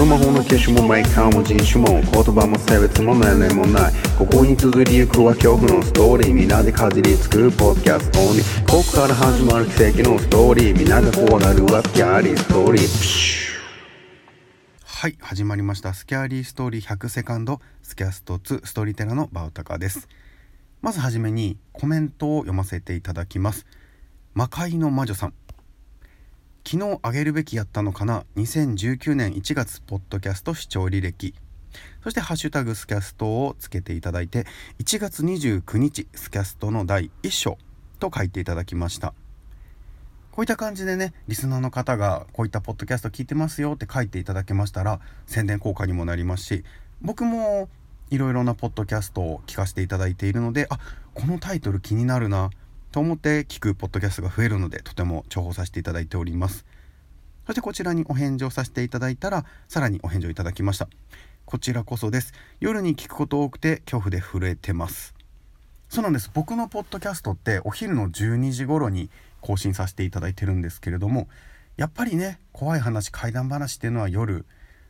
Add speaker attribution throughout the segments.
Speaker 1: の魔法の消しもマイカーも人種も言葉も性別も年齢もない。ここに続りゆくは恐怖のストーリーみなでかじりつくポッドキャストに。ここから始まる奇跡のストーリーみんなが怖がるはスキャーリーストーリー。
Speaker 2: はい始まりました。スキャーリーストーリー100セカンドスキャスト2ストーリーテラーのバウタカです。まずはじめにコメントを読ませていただきます。魔界の魔女さん。昨日あげるべきやったのかな？2019年1月ポッドキャスト視聴履歴。そして「ハッシュタグスキャスト」をつけていただいて1月29日スキャストの第1章と書いていただきました。こういった感じでねリスナーの方がこういったポッドキャスト聞いてますよって書いていただけましたら宣伝効果にもなりますし僕もいろいろなポッドキャストを聞かせていただいているのであこのタイトル気になるなと思って聞くポッドキャストが増えるのでとても重宝させていただいております。そしてこちらにお返事をさせていただいたらさらにお返事をいただきました。こちらこそです。夜に聞くこと多くて恐怖で震えてます。そうなんです。僕のポッドキャストってお昼の12時頃に更新させていただいてるんですけれどもやっぱりね怖い話怪談話っていうのは夜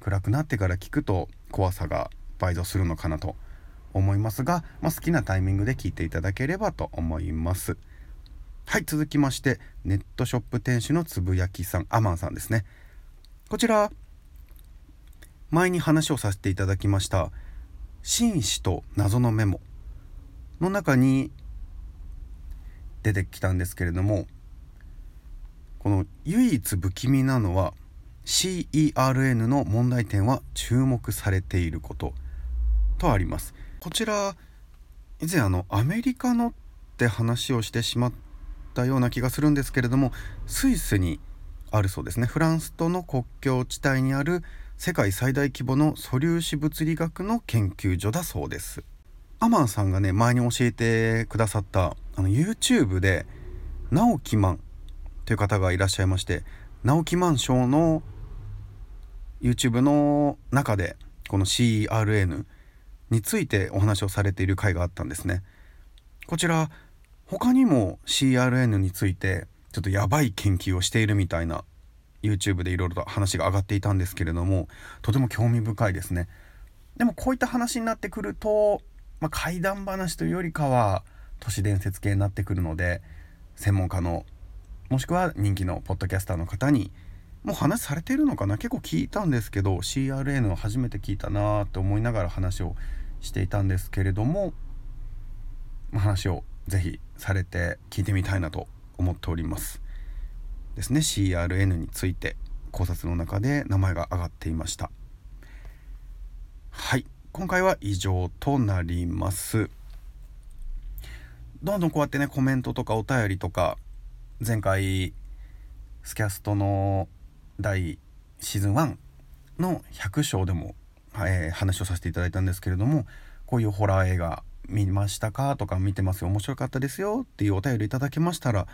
Speaker 2: 暗くなってから聞くと怖さが倍増するのかなと思いますが、まあ、好きなタイミングで聞いていただければと思います。はい続きましてネットショップ店主のつぶやきさんアマンさんですね。こちら前に話をさせていただきました「紳士と謎のメモ」の中に出てきたんですけれどもこの唯一不気味なのは CERN の問題点は注目されていること。とあります。こちら以前あのアメリカのって話をしてしまったような気がするんですけれどもスイスにあるそうですね。フランスとの国境地帯にある世界最大規模の素粒子物理学の研究所だそうです。アマンさんがね前に教えてくださったあの YouTube で直木マンという方がいらっしゃいまして直木マンションの YouTube の中でこの CRN についてお話をされている回があったんですね。こちら他にも CRN についてちょっとやばい研究をしているみたいな YouTube でいろいろと話が上がっていたんですけれどもとても興味深いですね。でもこういった話になってくると、まあ、怪談話というよりかは都市伝説系になってくるので専門家のもしくは人気のポッドキャスターの方にもう話されているのかな？結構聞いたんですけど CRN を初めて聞いたなーって思いながら話をしていたんですけれども話をぜひされて聞いてみたいなと思っております。ですね CRN について考察の中で名前が挙がっていました。はい今回は以上となります。どんどんこうやってねコメントとかお便りとか前回スキャストの第シーズン1の100章でもえー、話をさせていただいたんですけれどもこういうホラー映画見ましたかとか見てますよ面白かったですよっていうお便りいただけましたら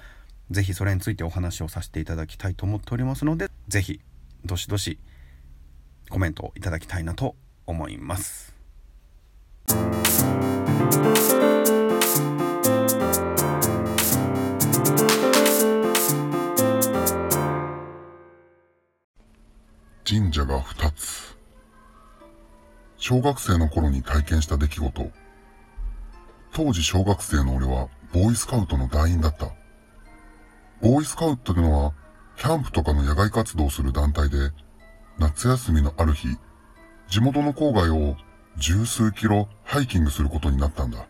Speaker 2: 是非それについてお話をさせていただきたいと思っておりますので是非どしどしコメントをいただきたいなと思います。
Speaker 3: 神社が2つ小学生の頃に体験した出来事。当時小学生の俺はボーイスカウトの団員だった。ボーイスカウトというのは、キャンプとかの野外活動をする団体で、夏休みのある日、地元の郊外を十数キロハイキングすることになったんだ。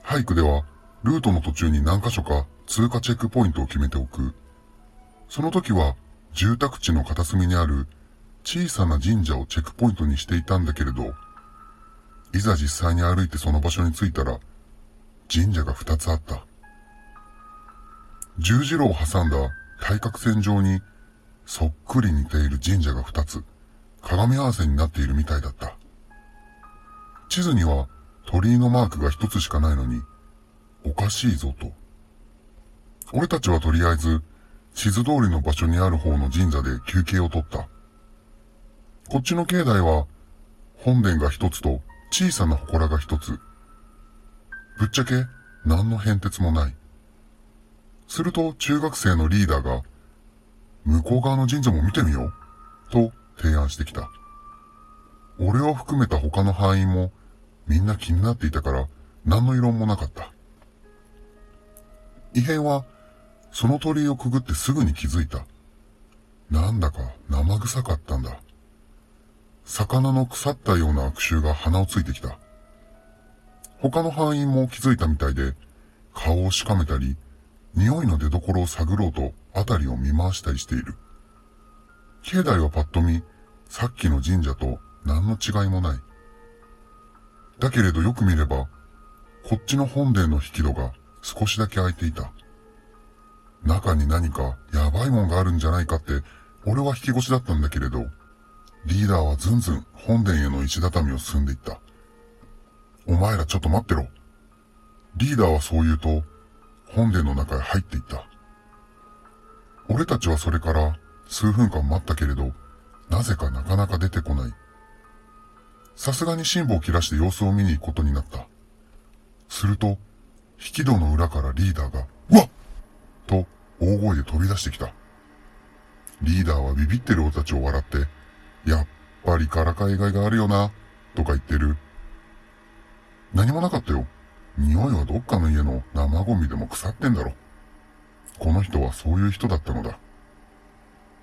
Speaker 3: ハイクでは、ルートの途中に何箇所か通過チェックポイントを決めておく。その時は、住宅地の片隅にある小さな神社をチェックポイントにしていたんだけれど、いざ実際に歩いてその場所に着いたら、神社が二つあった。十字路を挟んだ対角線上に、そっくり似ている神社が二つ、鏡合わせになっているみたいだった。地図には鳥居のマークが一つしかないのに、おかしいぞと。俺たちはとりあえず、地図通りの場所にある方の神社で休憩をとった。こっちの境内は、本殿が一つと小さな祠が一つ。ぶっちゃけ何の変哲もない。すると中学生のリーダーが、向こう側の神社も見てみよう。と提案してきた。俺を含めた他の範囲もみんな気になっていたから何の異論もなかった。異変はその鳥居をくぐってすぐに気づいた。なんだか生臭かったんだ。魚の腐ったような悪臭が鼻をついてきた。他の範囲も気づいたみたいで、顔をしかめたり、匂いの出所を探ろうと辺りを見回したりしている。境内はパッと見、さっきの神社と何の違いもない。だけれどよく見れば、こっちの本殿の引き戸が少しだけ開いていた。中に何かやばいもんがあるんじゃないかって、俺は引き越しだったんだけれど、リーダーはずんずん本殿への石畳を進んでいった。お前らちょっと待ってろ。リーダーはそう言うと、本殿の中へ入っていった。俺たちはそれから数分間待ったけれど、なぜかなかなか出てこない。さすがに辛抱を切らして様子を見に行くことになった。すると、引き戸の裏からリーダーが、うわっと大声で飛び出してきた。リーダーはビビってる俺たちを笑って、やっぱりからかいがいがあるよな、とか言ってる。何もなかったよ。匂いはどっかの家の生ゴミでも腐ってんだろ。この人はそういう人だったのだ。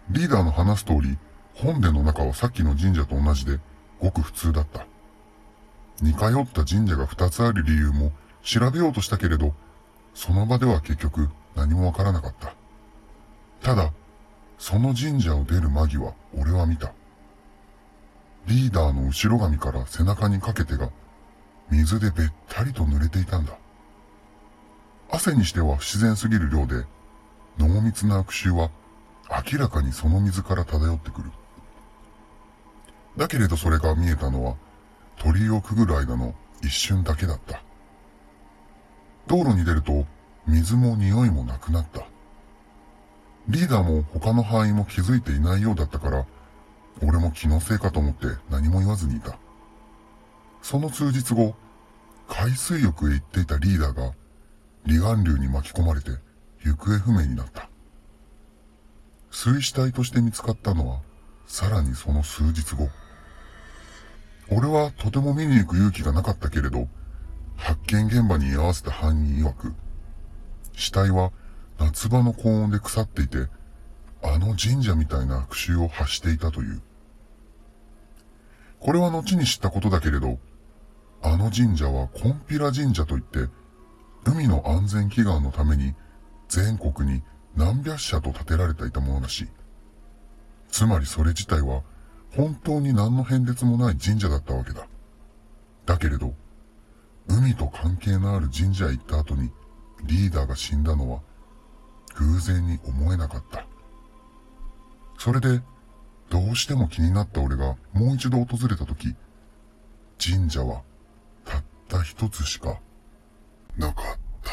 Speaker 3: リーダーの話す通り、本殿の中はさっきの神社と同じで、ごく普通だった。似通った神社が二つある理由も調べようとしたけれど、その場では結局何もわからなかった。ただ、その神社を出る間際、俺は見た。リーダーの後ろ髪から背中にかけてが、水でべったりと濡れていたんだ。汗にしては不自然すぎる量で、濃密な悪臭は明らかにその水から漂ってくる。だけれどそれが見えたのは鳥居をくぐる間の一瞬だけだった。道路に出ると水も匂いもなくなった。リーダーも他の範囲も気づいていないようだったから、俺も気のせいかと思って何も言わずにいた。その数日後、海水浴へ行っていたリーダーが離岸流に巻き込まれて行方不明になった。水死体として見つかったのはさらにその数日後。俺はとても見に行く勇気がなかったけれど、発見現場に居合わせた犯人曰く、死体は夏場の高温で腐っていて、あの神社みたいな悪臭を発していたという。これは後に知ったことだけれど、あの神社はコンピラ神社といって、海の安全祈願のために全国に何百社と建てられていたものらしい。つまりそれ自体は本当に何の変哲もない神社だったわけだ。だけれど、海と関係のある神社へ行った後にリーダーが死んだのは偶然に思えなかった。それで、どうしても気になった俺がもう一度訪れた時、神社はたった一つしかなかった。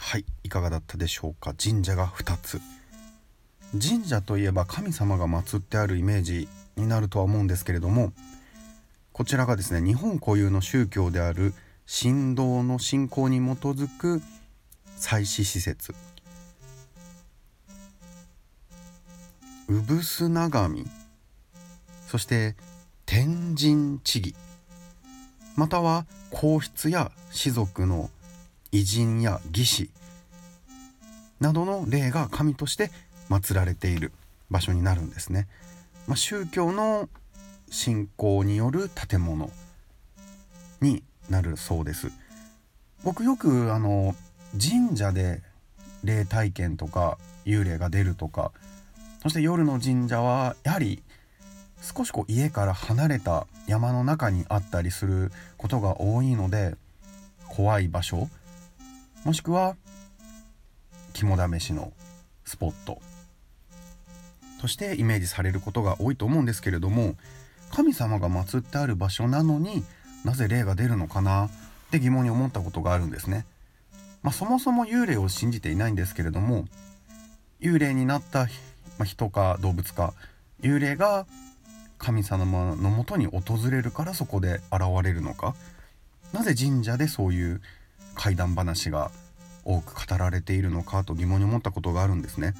Speaker 2: はいいかがだったでしょうか？神社が2つ。神社といえば神様が祀ってあるイメージ。になるとは思うんですけれどもこちらがですね日本固有の宗教である神道の信仰に基づく祭祀施設産砂神そして天神地義または皇室や士族の偉人や義士などの霊が神として祀られている場所になるんですね。まあ、宗教の信仰による建物になるそうです。僕よくあの神社で霊体験とか幽霊が出るとかそして夜の神社はやはり少しこう家から離れた山の中にあったりすることが多いので怖い場所もしくは肝試しのスポットとしてイメージされることが多いと思うんですけれども神様が祀ってある場所なのになぜ霊が出るのかな？って疑問に思ったことがあるんですね。まあ、そもそも幽霊を信じていないんですけれども幽霊になった人か動物か幽霊が神様のもとに訪れるからそこで現れるのか？なぜ神社でそういう怪談話が多く語られているのかと疑問に思ったことがあるんですね。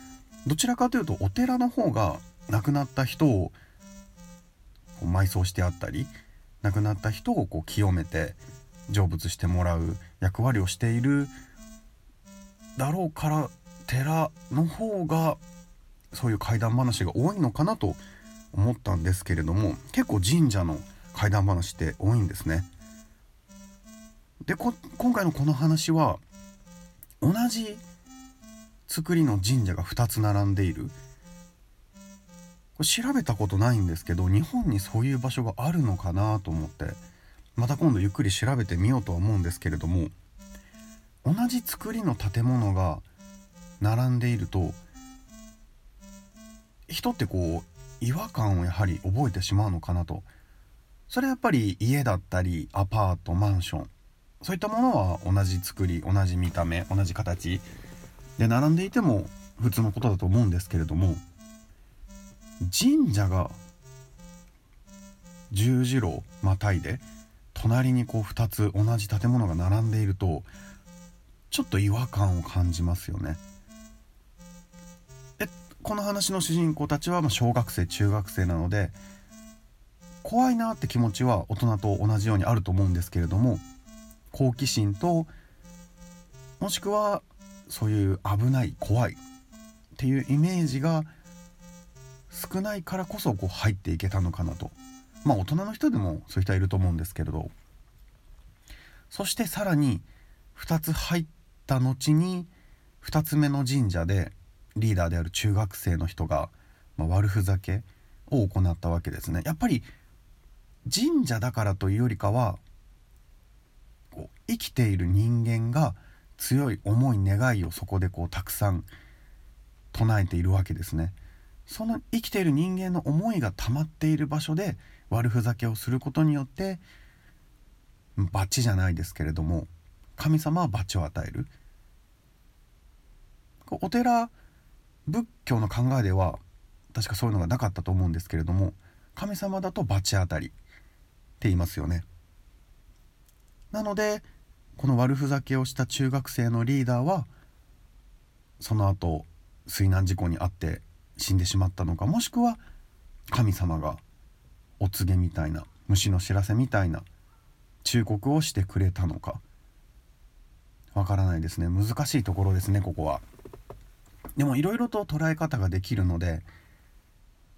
Speaker 2: どちらかというとお寺の方が亡くなった人を埋葬してあったり亡くなった人をこう清めて成仏してもらう役割をしているだろうから寺の方がそういう怪談話が多いのかなと思ったんですけれども結構神社の怪談話って多いんですね。で今回のこの話は同じ作りの神社が2つ並んでいる。これ調べたことないんですけど日本にそういう場所があるのかなと思ってまた今度ゆっくり調べてみようとは思うんですけれども同じ作りの建物が並んでいると人ってこう違和感をやはり覚えてしまうのかなと。それはやっぱり家だったりアパートマンションそういったものは同じ作り同じ見た目同じ形で並んでいても普通のことだと思うんですけれども神社が十字路またいで隣にこう2つ同じ建物が並んでいるとちょっと違和感を感じますよね。えこの話の主人公たちはま小学生中学生なので怖いなって気持ちは大人と同じようにあると思うんですけれども好奇心ともしくはそういう危ない怖いっていうイメージが少ないからこそこう入っていけたのかなと。まあ大人の人でもそういう人はいると思うんですけれど。そしてさらに2つ入った後に2つ目の神社でリーダーである中学生の人が、まあ、悪ふざけを行ったわけですね。やっぱり神社だからというよりかはこう生きている人間が強い思い願いをそこでこうたくさん唱えているわけですね。その生きている人間の思いが溜まっている場所で悪ふざけをすることによって罰じゃないですけれども神様は罰を与えるお寺仏教の考えでは確かそういうのがなかったと思うんですけれども神様だと罰当たりって言いますよねなのでこの悪ふざけをした中学生のリーダーはその後水難事故に遭って死んでしまったのかもしくは神様がお告げみたいな虫の知らせみたいな忠告をしてくれたのか。わからないですね。難しいところですねここは。でもいろいろと捉え方ができるので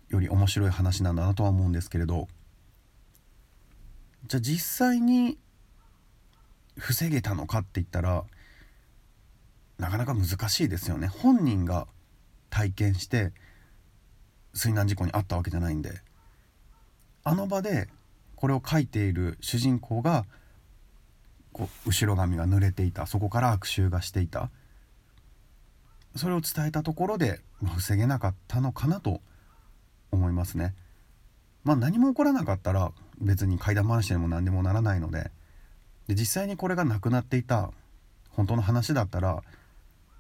Speaker 2: より面白い話なんだなとは思うんですけれど。じゃあ実際に防げたのかって言ったらなかなか難しいですよね。本人が体験して水難事故に遭ったわけじゃないんで。あの場でこれを書いている主人公がこう後ろ髪が濡れていた。そこから悪臭がしていた。それを伝えたところで防げなかったのかなと思いますね。まあ何も起こらなかったら別に怪談話にも何でもならないので。で実際にこれがなくなっていた本当の話だったら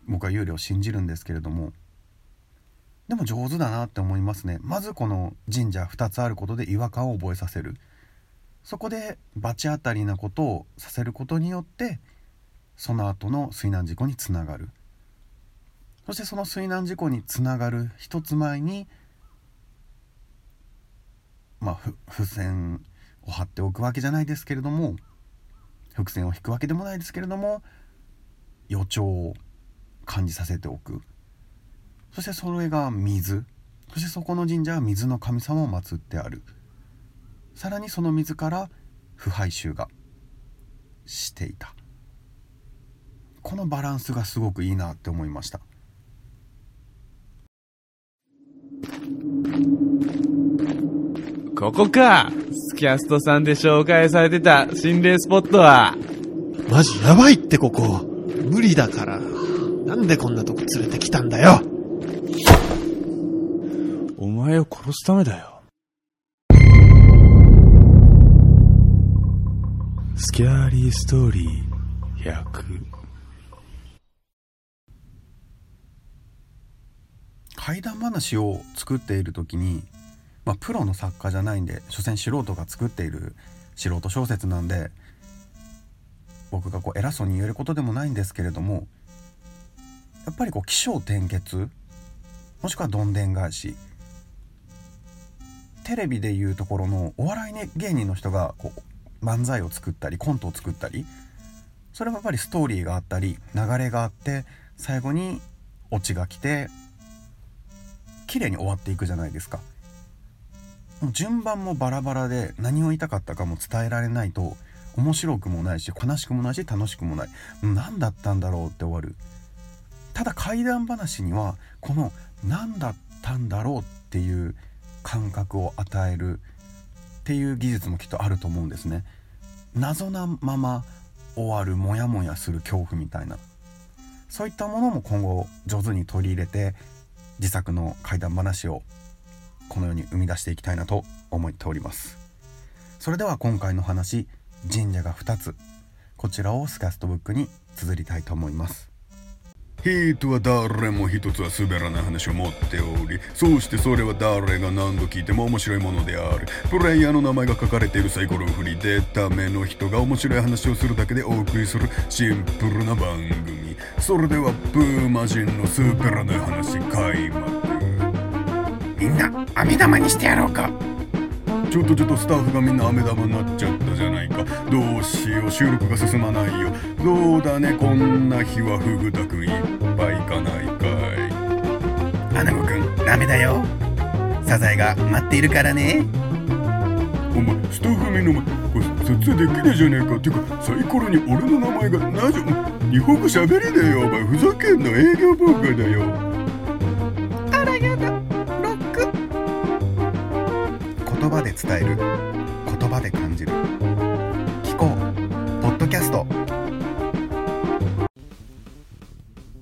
Speaker 2: 僕は幽霊を信じるんですけれどもでも上手だなって思いますね。まずこの神社2つあることで違和感を覚えさせる。そこで罰当たりなことをさせることによってその後の水難事故につながる。そしてその水難事故につながる一つ前にまあ付箋を貼っておくわけじゃないですけれども伏線を引くわけでもないですけれども予兆を感じさせておく。そしてそれが水。そしてそこの神社は水の神様を祀ってある。さらにその水から腐敗臭がしていた。このバランスがすごくいいなって思いました。
Speaker 4: ここかスキャストさんで紹介されてた心霊スポットは。
Speaker 5: マジやばいってここ。無理だから。なんでこんなとこ連れてきたんだよ。
Speaker 4: お前を殺すためだよ。スキャーリーストーリー100。
Speaker 2: 怪談話を作っている時にまあ、プロの作家じゃないんで所詮素人が作っている素人小説なんで僕がこう偉そうに言えることでもないんですけれどもやっぱりこう起承転結もしくはどんでん返しテレビでいうところのお笑い、ね、芸人の人がこう漫才を作ったりコントを作ったりそれもやっぱりストーリーがあったり流れがあって最後にオチが来て綺麗に終わっていくじゃないですか。順番もバラバラで何を言いたかったかも伝えられないと面白くもないし悲しくもないし楽しくもない何だったんだろうって終わる。ただ怪談話にはこの何だったんだろうっていう感覚を与えるっていう技術もきっとあると思うんですね。謎なまま終わるモヤモヤする恐怖みたいな。そういったものも今後上手に取り入れて自作の怪談話をこのように生み出していきたいなと思っております。それでは今回の話神社が2つ。こちらをスキャストブックに綴りたいと思います
Speaker 1: 人は誰も一つは滑らない話を持っておりそうしてそれは誰が何度聞いても面白いものであるプレイヤーの名前が書かれているサイコロを振りでための人が面白い話をするだけでお送りするシンプルな番組それではブーマジンの滑らない話開幕
Speaker 2: みんな網玉にしてやろうか。
Speaker 1: ちょっとちょっとスタッフがみんな飴玉になっちゃったじゃないか。どうしよう収録が進まないよ。そうだねこんな日はフグタくんいっぱい行かないかい。
Speaker 2: アナゴくんダメだよ。サザエが待っているからね。
Speaker 1: お前スタッフみんなお前これ撮影できねえじゃねえか。っていうかサイコロに俺の名前がなぜ日本語喋りだよ。お前ふざけんな営業妨害だよ
Speaker 2: 言葉で伝える。言葉で感じる。聞こう。ポッドキャスト。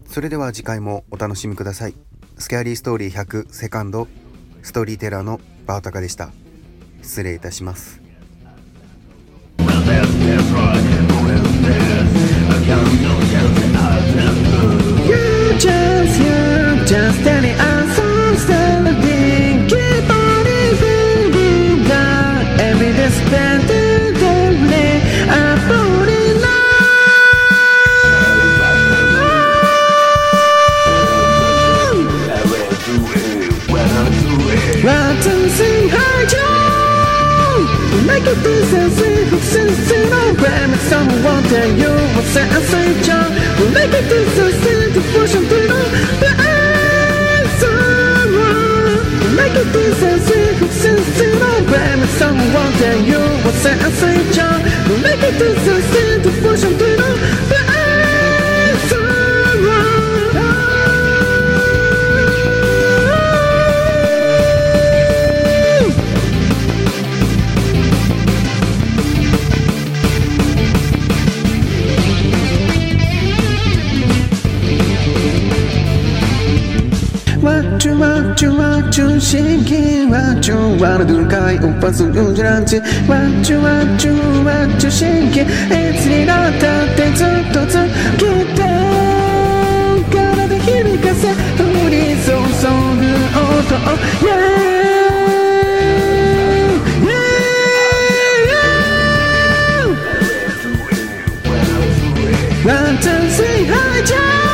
Speaker 2: それでは次回もお楽しみください。スキャリーストーリー100セカンド。ストーリーテラーのバータカでした。失礼いたします。
Speaker 6: わっちゅ真剣わっちゅわらどるかいおっぱすうんじゃらんちわっちゅわっちゅわっちゅ真剣いつになったってずっとずきて体響かせ降り注ぐ音 Yeah One, two, three, hi, John!